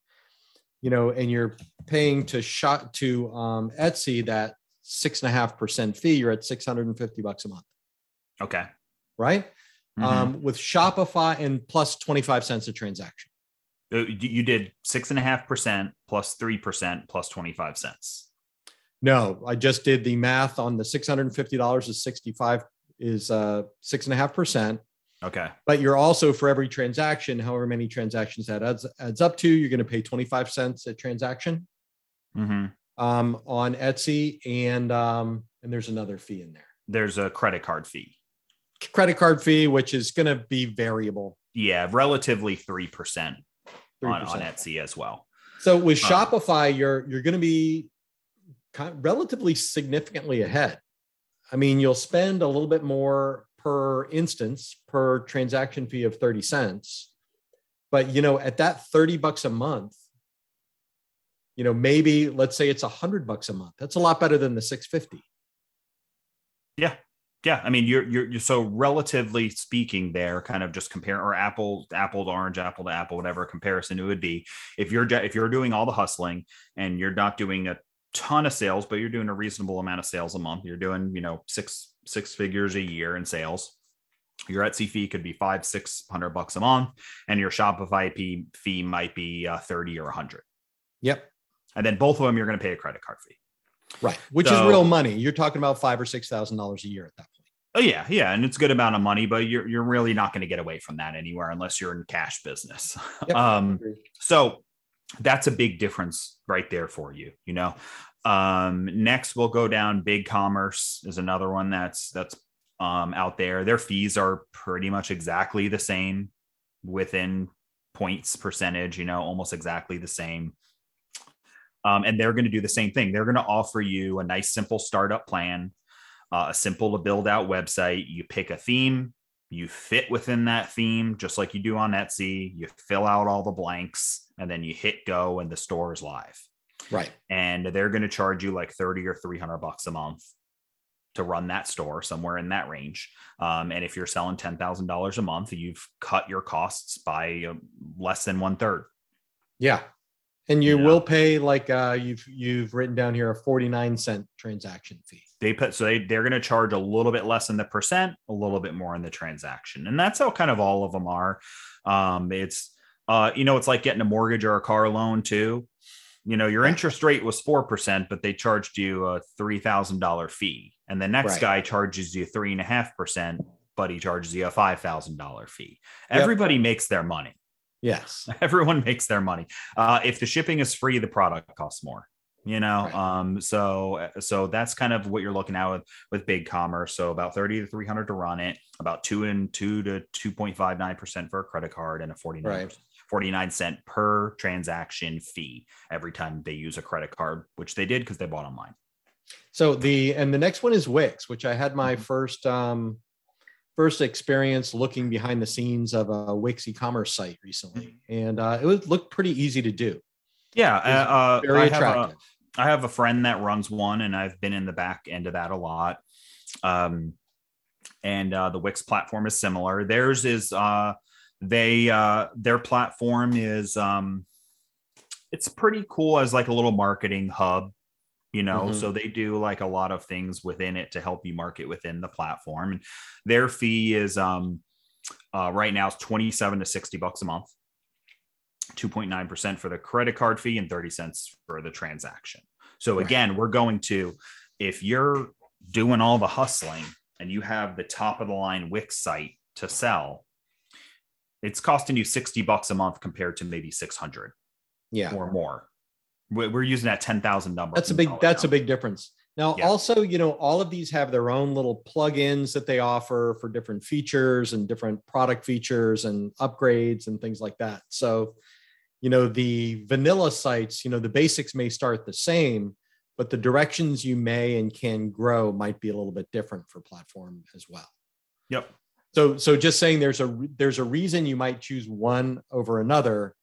you know and you're paying to shot to um, etsy that six and a half percent fee you're at 650 bucks a month. Okay. Right? Mm-hmm. um, with shopify and plus 25 cents a transaction. Uh, you did six and a half percent plus three percent plus 25 cents no, I just did the math on the $650 is 65 is uh six and a half percent. Okay. But you're also for every transaction, however many transactions that adds adds up to, you're going to pay 25 cents a transaction mm-hmm. um, on Etsy, and um, and there's another fee in there. There's a credit card fee. Credit card fee, which is going to be variable. Yeah, relatively three percent on, on Etsy as well. So with um, Shopify, you're you're going to be kind of relatively significantly ahead. I mean, you'll spend a little bit more per instance per transaction fee of 30 cents. But you know, at that 30 bucks a month, you know, maybe let's say it's a hundred bucks a month. That's a lot better than the 650. Yeah. Yeah. I mean, you're, you're, you're so relatively speaking there, kind of just compare or apple, apple to orange, apple to apple, whatever comparison it would be. If you're, if you're doing all the hustling and you're not doing a ton of sales, but you're doing a reasonable amount of sales a month, you're doing, you know, six, six figures a year in sales. Your Etsy fee could be five, six hundred bucks a month, and your Shopify fee might be uh, thirty or a hundred. Yep and then both of them you're going to pay a credit card fee. Right, which so, is real money. You're talking about five or six thousand dollars a year at that point. Oh yeah, yeah, and it's a good amount of money, but you're you're really not going to get away from that anywhere unless you're in cash business. Yep, um, so that's a big difference right there for you. You know. Um, next, we'll go down. BigCommerce is another one that's that's um, out there. Their fees are pretty much exactly the same within points percentage. You know, almost exactly the same. Um, and they're going to do the same thing. They're going to offer you a nice, simple startup plan, uh, a simple to build out website. You pick a theme, you fit within that theme, just like you do on Etsy. You fill out all the blanks, and then you hit go, and the store is live. Right. And they're going to charge you like 30 or 300 bucks a month to run that store somewhere in that range. Um, and if you're selling $10,000 a month, you've cut your costs by uh, less than one third. Yeah. And you, will pay like uh, you've you've written down here a 49 cent transaction fee. They put so they, they're going to charge a little bit less in the percent, a little bit more in the transaction. And that's how kind of all of them are. Um, it's uh, you know, it's like getting a mortgage or a car loan too. You know, your interest rate was four percent, but they charged you a three thousand dollar fee. And the next right. guy charges you three and a half percent, but he charges you a five thousand dollar fee. Yep. Everybody makes their money. Yes. *laughs* Everyone makes their money. Uh, if the shipping is free, the product costs more. You know, right. um, so so that's kind of what you're looking at with with BigCommerce So about 30 to 300 to run it, about two and two to 2.59% for a credit card and a 49 right. 49 cent per transaction fee every time they use a credit card, which they did because they bought online. So the and the next one is Wix, which I had my mm-hmm. first um first experience looking behind the scenes of a Wix e-commerce site recently, mm-hmm. and uh, it would look pretty easy to do. Yeah, uh, very I attractive. Have a, I have a friend that runs one, and I've been in the back end of that a lot. Um, and uh, the Wix platform is similar. Theirs is uh, they uh, their platform is um, it's pretty cool as like a little marketing hub you know? Mm-hmm. so they do like a lot of things within it to help you market within the platform. And their fee is um uh, right now it's 27 to 60 bucks a month. 2.9% for the credit card fee and 30 cents for the transaction. So again we're going to if you're doing all the hustling and you have the top of the line wix site to sell it's costing you 60 bucks a month compared to maybe 600 yeah or more we're using that 10,000 number. That's a big, that's a big difference. Now, yeah. also, you know, all of these have their own little plugins that they offer for different features and different product features and upgrades and things like that. So, you know, the vanilla sites, you know, the basics may start the same, but the directions you may and can grow might be a little bit different for platform as well. Yep. So, so just saying there's a there's a reason you might choose one over another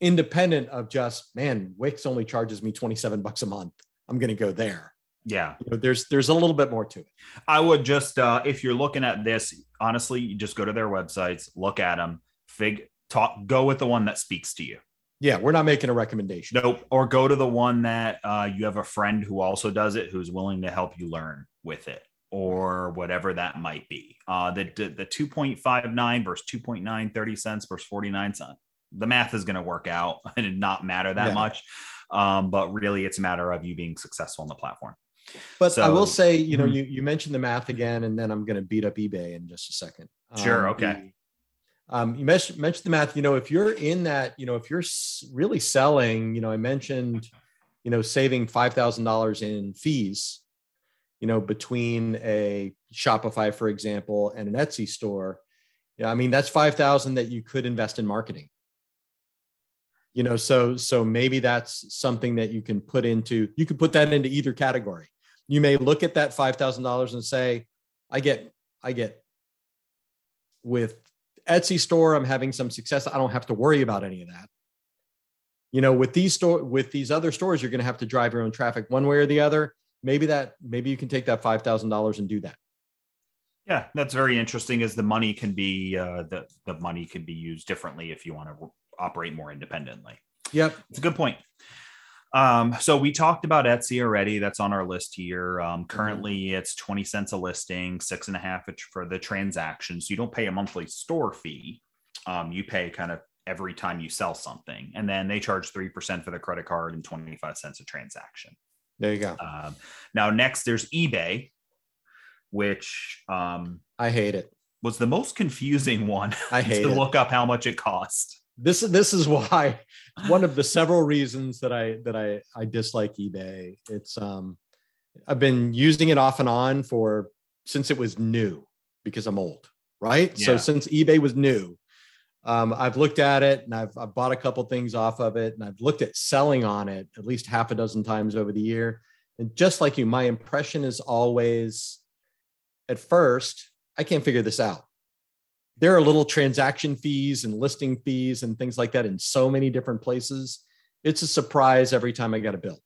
independent of just man wix only charges me 27 bucks a month. I'm going to go there. Yeah. You know, there's there's a little bit more to it. I would just uh if you're looking at this honestly you just go to their websites look at them fig talk go with the one that speaks to you. Yeah we're not making a recommendation. Nope. Or go to the one that uh, you have a friend who also does it who's willing to help you learn with it or whatever that might be uh the the, the 2.59 versus 2.9 30 cents versus 49 cents the math is going to work out *laughs* and not matter that yeah. much. Um, but really, it's a matter of you being successful on the platform. But so, I will say, you know, mm-hmm. you, you mentioned the math again, and then I'm going to beat up eBay in just a second. Sure. Um, okay. The, um, you mentioned, mentioned the math. You know, if you're in that, you know, if you're really selling, you know, I mentioned, you know, saving five thousand dollars in fees, you know, between a Shopify, for example, and an Etsy store. Yeah, I mean that's five thousand that you could invest in marketing You know, so so maybe that's something that you can put into you could put that into either category. You may look at that five thousand dollars and say, I get I get with Etsy store, I'm having some success. I don't have to worry about any of that. You know, with these store with these other stores, you're going to have to drive your own traffic one way or the other. Maybe that maybe you can take that five thousand dollars and do that. Yeah, that's very interesting. As the money can be uh, the the money can be used differently if you want to operate more independently. Yep, it's a good point. Um, so we talked about Etsy already. That's on our list here. Um, mm-hmm. currently, it's twenty cents a listing, six and a half for the transaction. So you don't pay a monthly store fee. Um, you pay kind of every time you sell something, and then they charge three percent for the credit card and twenty five cents a transaction. There you go. Um, now, next there's eBay, which um, I hate it. Was the most confusing *laughs* one. I hate to it. look up how much it cost. This this is why one of the several reasons that I that I I dislike eBay. It's um I've been using it off and on for since it was new because I'm old, right? Yeah. So since eBay was new, um, I've looked at it and I've, I've bought a couple things off of it and I've looked at selling on it at least half a dozen times over the year. And just like you, my impression is always at first, I can't figure this out. There are little transaction fees and listing fees and things like that in so many different places. It's a surprise every time I get a bill.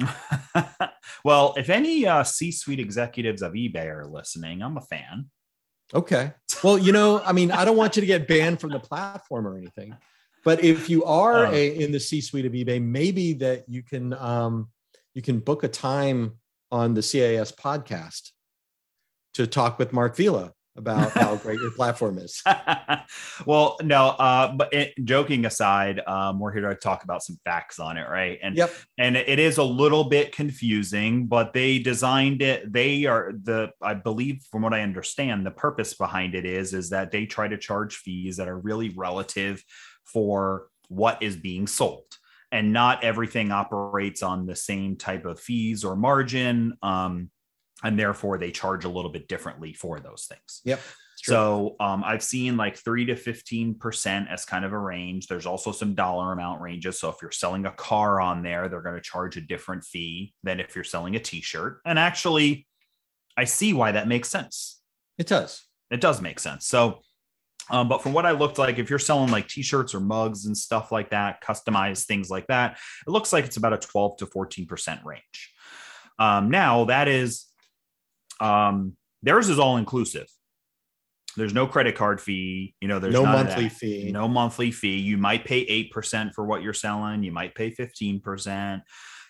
*laughs* well, if any uh, C suite executives of eBay are listening, I'm a fan. Okay. Well, you know, I mean, I don't want you to get banned from the platform or anything, but if you are uh, a, in the C suite of eBay, maybe that you can um, you can book a time on the CAS podcast to talk with Marc Vila about how great your platform is. *laughs* well, no, uh, but it, joking aside, um, we're here to talk about some facts on it, right? And yep. and it is a little bit confusing, but they designed it. They are the, I believe, from what I understand, the purpose behind it is is that they try to charge fees that are really relative for what is being sold. And not everything operates on the same type of fees or margin. Um, and therefore they charge a little bit differently for those things. Yep. So um, I've seen like three to fifteen percent as kind of a range. There's also some dollar amount ranges. So if you're selling a car on there, they're going to charge a different fee than if you're selling a T-shirt. And actually, I see why that makes sense. It does. It does make sense. So, um, but from what I looked like, if you're selling like T-shirts or mugs and stuff like that, customized things like that, it looks like it's about a 12 to 14 percent range. Um, now that is um, theirs is all inclusive. There's no credit card fee. You know, there's no monthly fee. No monthly fee. You might pay 8% for what you're selling. You might pay 15%,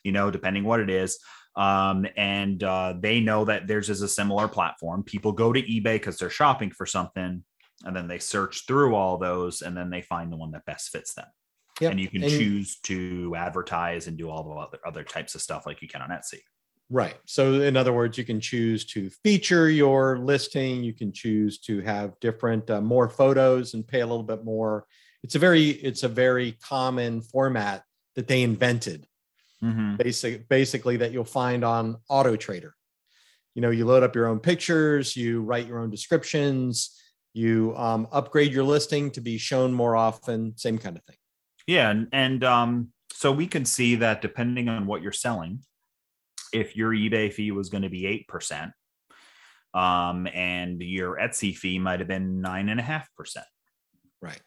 you know, depending what it is. Um, and uh, they know that theirs is a similar platform. People go to eBay because they're shopping for something, and then they search through all those, and then they find the one that best fits them. Yep. And you can and choose to advertise and do all the other, other types of stuff like you can on Etsy. Right. So, in other words, you can choose to feature your listing. You can choose to have different, uh, more photos and pay a little bit more. It's a very, it's a very common format that they invented. Mm-hmm. Basic, basically, that you'll find on Auto Trader. You know, you load up your own pictures, you write your own descriptions, you um, upgrade your listing to be shown more often. Same kind of thing. Yeah, and, and um, so we can see that depending on what you're selling if your eBay fee was going to be 8%, um, and your Etsy fee might have been nine and a half percent. Right.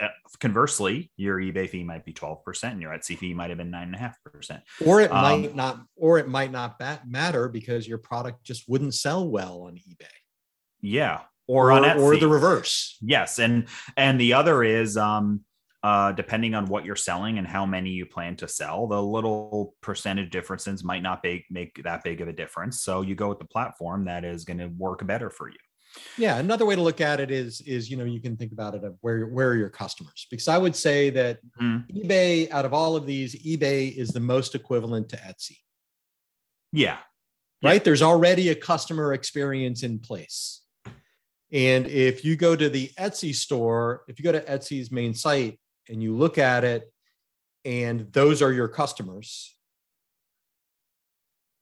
Uh, conversely, your eBay fee might be 12% and your Etsy fee might have been nine and a half percent. Or it um, might not, or it might not matter because your product just wouldn't sell well on eBay. Yeah. Or, or on Etsy. Or the reverse. Yes. And, and the other is, um, uh, depending on what you're selling and how many you plan to sell, the little percentage differences might not be, make that big of a difference. So you go with the platform that is going to work better for you. Yeah, another way to look at it is is you know you can think about it of where where are your customers because I would say that mm-hmm. eBay out of all of these eBay is the most equivalent to Etsy. Yeah. Right? Yeah. There's already a customer experience in place. And if you go to the Etsy store, if you go to Etsy's main site, and you look at it and those are your customers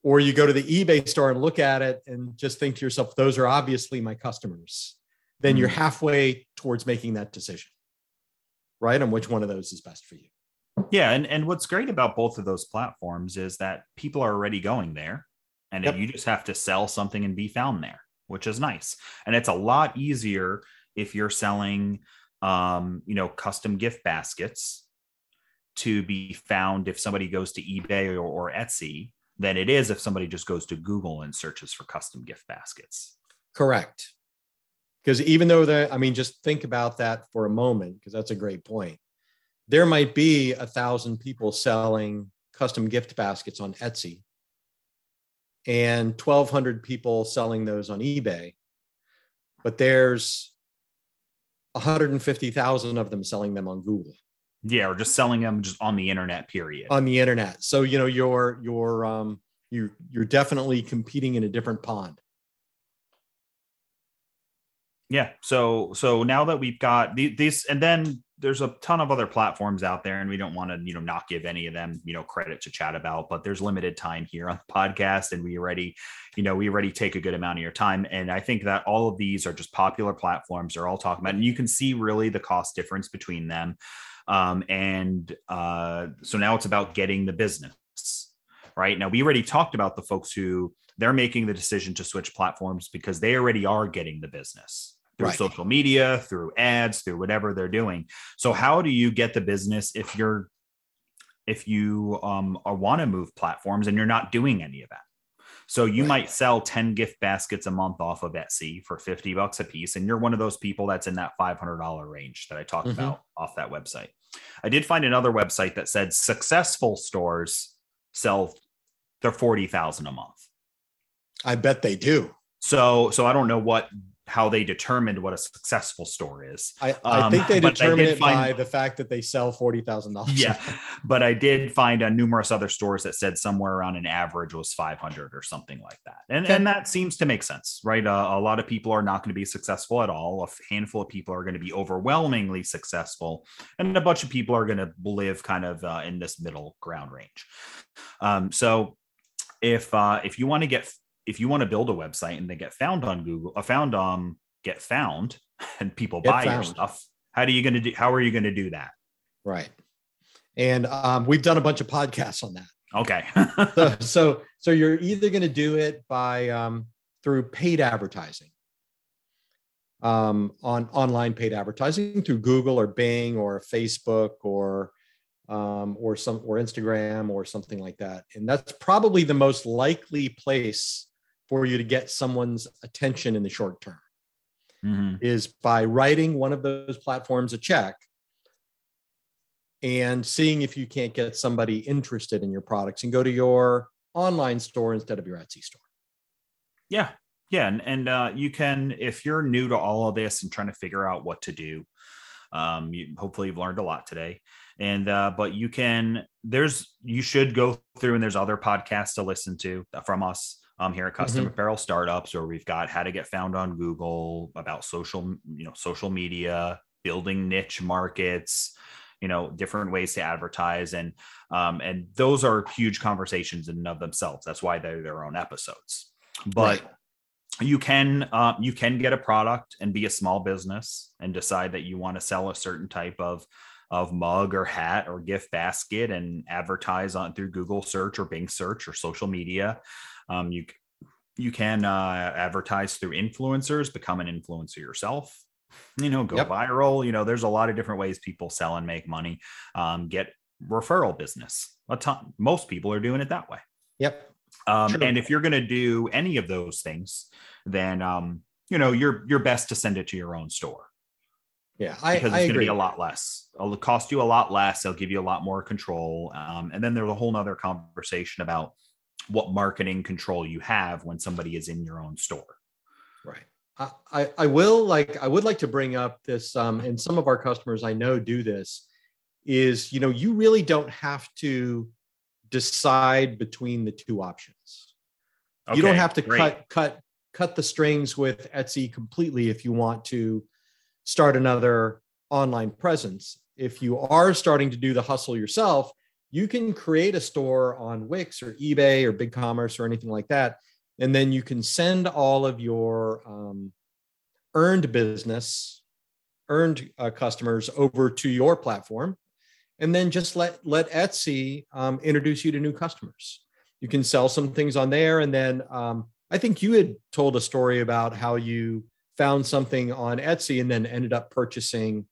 or you go to the ebay store and look at it and just think to yourself those are obviously my customers then mm-hmm. you're halfway towards making that decision right on which one of those is best for you Yeah, and and what's great about both of those platforms is that people are already going there, and Yep. you just have to sell something and be found there, which is nice. And it's a lot easier if you're selling, um, you know, custom gift baskets to be found if somebody goes to eBay or, or Etsy than it is if somebody just goes to Google and searches for custom gift baskets. Correct. Because even though the, I mean, just think about that for a moment, because that's a great point. There might be a thousand people selling custom gift baskets on Etsy and 1,200 people selling those on eBay, but there's 150,000 of them selling them on Google Yeah, or just selling them just on the internet, period. on the internet. So you know you're you're um you you're definitely competing in a different pond. Yeah. So so now that we've got the- these, and then there's a ton of other platforms out there, and we don't want to you know not give any of them you know credit to chat about, but there's limited time here on the podcast, and we already you know we already take a good amount of your time, and I think that all of these are just popular platforms. They're all talking about, and you can see really the cost difference between them. Um, and uh, so now it's about getting the business right now. We already talked about the folks who they're making the decision to switch platforms because they already are getting the business through Right. social media, through ads, through whatever they're doing. So how do you get the business if you're if you um want to move platforms and you're not doing any of that? So you Right. might sell 10 gift baskets a month off of Etsy for 50 bucks a piece and you're one of those people that's in that $500 range that I talked Mhm. about off that website. I did find another website that said successful stores sell they're 40,000 a month. I bet they do. So so I don't know what how they determined what a successful store is. I, I Um, think they but I determine it find- by the fact that they sell forty thousand dollars. Yeah, but I did find uh, numerous other stores that said somewhere around an average was 500 or something like that. And, Okay. and that seems to make sense, right? Uh, a lot of people are not going to be successful at all. A handful of people are going to be overwhelmingly successful, and a bunch of people are going to live kind of uh, in this middle ground range. Um, so if uh, if you want to get if you want to build a website and then get found on Google, uh, found um get found, *laughs* and people Get buy your stuff, how do you going to do? How are you going to do that? Right. And um, we've done a bunch of podcasts on that. Okay. *laughs* So, so, so you're either going to do it by um, through paid advertising, um, on online paid advertising through Google or Bing or Facebook or um, or some or Instagram or something like that. And that's probably the most likely place for you to get someone's attention in the short term. Mhm. is by writing one of those platforms a check and seeing if you can't get somebody interested in your products and go to your online store instead of your Etsy store. Yeah. Yeah. And, and uh, you can, if you're new to all of this and trying to figure out what to do, um, you, hopefully you've learned a lot today. And, uh, but you can, there's, you should go through and there's other podcasts to listen to from us um, here at Custom Apparel Startups, where we've got how to get found on Google about social, you know, social media, building niche markets, you know, different ways to advertise. And, um, and those are huge conversations in and of themselves. That's why they're their own episodes. But Right. you can uh, you can get a product and be a small business and decide that you want to sell a certain type of of mug or hat or gift basket and advertise on through Google search or Bing search or social media. Um, you you can uh, advertise through influencers, become an influencer yourself. You know, go Yep. viral. You know, there's a lot of different ways people sell and make money. Um, get referral business. A ton. Most people are doing it that way. Yep. Um, and if you're going to do any of those things, then um, you know you're you're best to send it to your own store Yeah. I, because it's going to be a lot less. It'll cost you a lot less. They'll give you a lot more control. Um, and then there's a whole nother conversation about what marketing control you have when somebody is in your own store. Right. I, I, will like I would like to bring up this um, and some of our customers I know do this is you know you really don't have to decide between the two options. you don't have to great. cut cut cut the strings with Etsy completely if you want to start another online presence. If you are starting to do the hustle yourself, you can create a store on Wix or eBay or BigCommerce or anything like that, and then you can send all of your um, earned business, earned uh, customers over to your platform, and then just let let Etsy um, introduce you to new customers. You can sell some things on there, and then um, I think you had told a story about how you found something on Etsy and then ended up purchasing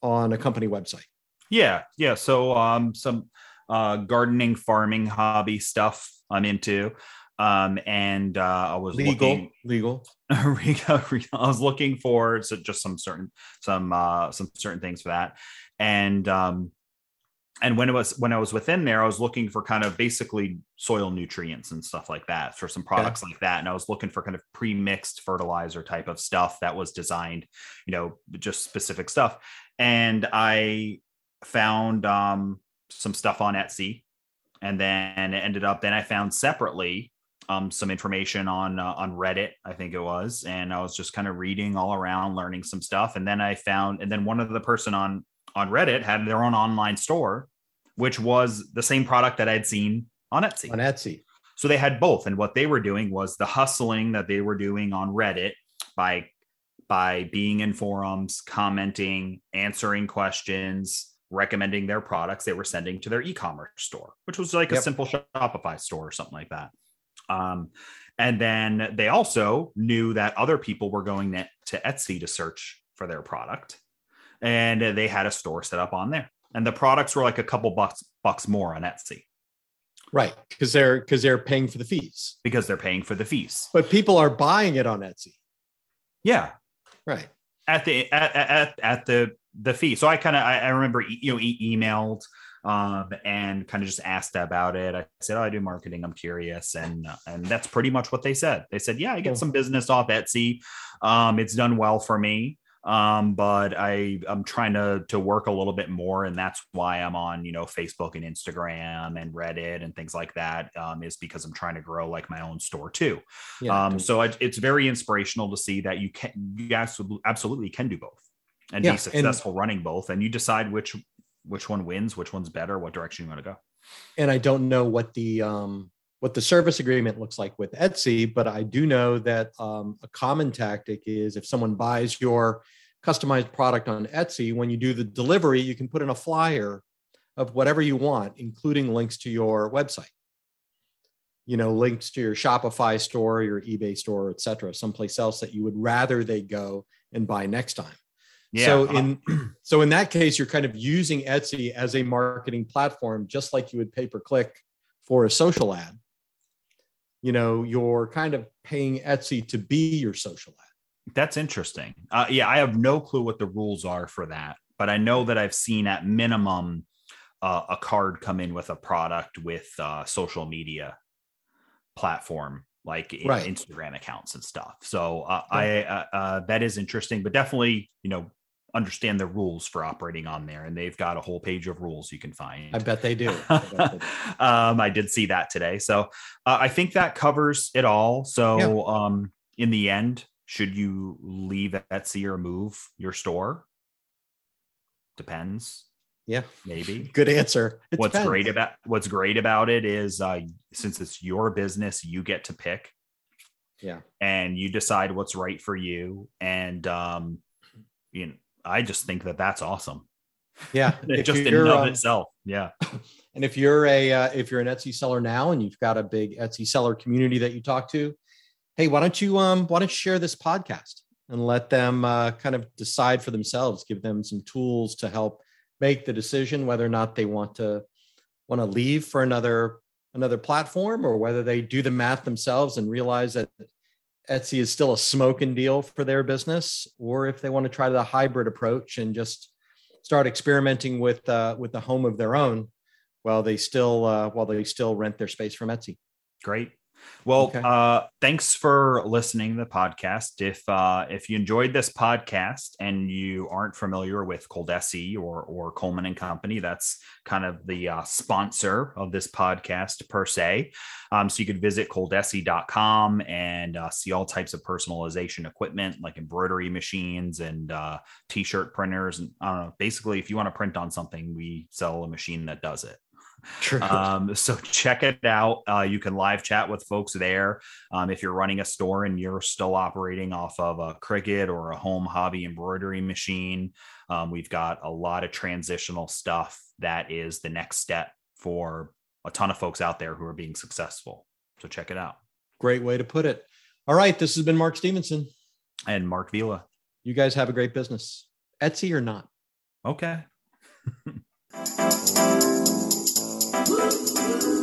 on a company website. Yeah, yeah. So um, some uh, gardening, farming hobby stuff I'm into. Um, and uh, I was legal, looking, legal. *laughs* I was looking for so just some certain some uh, some certain things for that, and um, and when it was when I was within there, I was looking for kind of basically soil nutrients and stuff like that for some products like that. And I was looking for kind of pre-mixed fertilizer type of stuff that was designed, you know, just specific stuff. And I found um, some stuff on Etsy, and then it ended up. Then I found separately um, some information on uh, on Reddit, I think it was, and I was just kind of reading all around, learning some stuff. And then I found, and then one of the person on on Reddit had their own online store, which was the same product that I'd seen on Etsy. On Etsy. So they had both. And what they were doing was the hustling that they were doing on Reddit by by being in forums, commenting, answering questions, recommending their products they were sending to their e-commerce store, which was like yep. a simple Shopify store or something like that. Um, and then they also knew that other people were going to Etsy to search for their product and they had a store set up on there. And the products were like a couple bucks bucks more on etsy. Right because they're because they're paying for the fees. Because they're paying for the fees. But people are buying it on etsy. Yeah. Right. At the at at, at the the fee so i kind of I, I, remember you know e- emailed um, and kind of just asked about it. I said, "Oh, I do marketing. I'm curious," and and that's pretty much what they said. They said, "Yeah, I get some business off Etsy. Um, it's done well for me um, but I I'm trying to to work a little bit more, and that's why I'm on you know Facebook and Instagram and Reddit and things like that. Um, is because I'm trying to grow like my own store too. Yeah, um, so I, it's very inspirational to see that you can you absolutely can do both and yeah, be successful and, running both, and you decide which which one wins, which one's better, what direction you want to go. And I don't know what the um what the service agreement looks like with Etsy, but I do know that um, a common tactic is if someone buys your customized product on Etsy, when you do the delivery, you can put in a flyer of whatever you want, including links to your website. You know, links to your Shopify store, your eBay store, et cetera, someplace else that you would rather they go and buy next time. Yeah. So in *clears throat* so in that case, you're kind of using Etsy as a marketing platform, just like you would pay per click for a social ad. You know, you're kind of paying Etsy to be your social ad. That's interesting. Uh, yeah, I have no clue what the rules are for that, but I know that I've seen at minimum uh, a card come in with a product with uh, social media platform like right. Instagram accounts and stuff. So uh, I uh, uh, that is interesting, but definitely you know understand the rules for operating on there, and they've got a whole page of rules you can find. I bet they do. I, bet they do. um, I did see that today, so I think that covers it all. So yeah. um, in the end, should you leave Etsy or move your store? Depends. Yeah, maybe. Good answer. It what's depends. great about what's great about it is uh, since it's your business, you get to pick. Yeah, and you decide what's right for you. And um, you know, I just think that that's awesome. Yeah, *laughs* just in and of um, itself. Yeah. *clears throat* And if you're a uh, if you're an Etsy seller now and you've got a big Etsy seller community that you talk to, hey, why don't you um why don't you share this podcast and let them uh, kind of decide for themselves, give them some tools to help make the decision whether or not they want to want to leave for another another platform or whether they do the math themselves and realize that Etsy is still a smoking deal for their business, or if they want to try the hybrid approach and just start experimenting with uh, with the home of their own, while they still uh, while they still rent their space from Etsy. Great. Well, okay. uh, thanks for listening to the podcast. If uh, if you enjoyed this podcast and you aren't familiar with ColDesi or or Coleman and Company, that's kind of the uh, sponsor of this podcast per se. Um, so you could visit coldesi.com and uh, see all types of personalization equipment like embroidery machines and uh, t-shirt printers. And I don't know, basically, if you want to print on something, we sell a machine that does it. True. Um, so check it out. Uh, you can live chat with folks there. Um, if you're running a store and you're still operating off of a Cricut or a home hobby embroidery machine, um, we've got a lot of transitional stuff that is the next step for a ton of folks out there who are being successful. So check it out. Great way to put it. All right. This has been Mark Stephenson. And Marc Vila. You guys have a great business. Etsy or not? Okay. *laughs* Música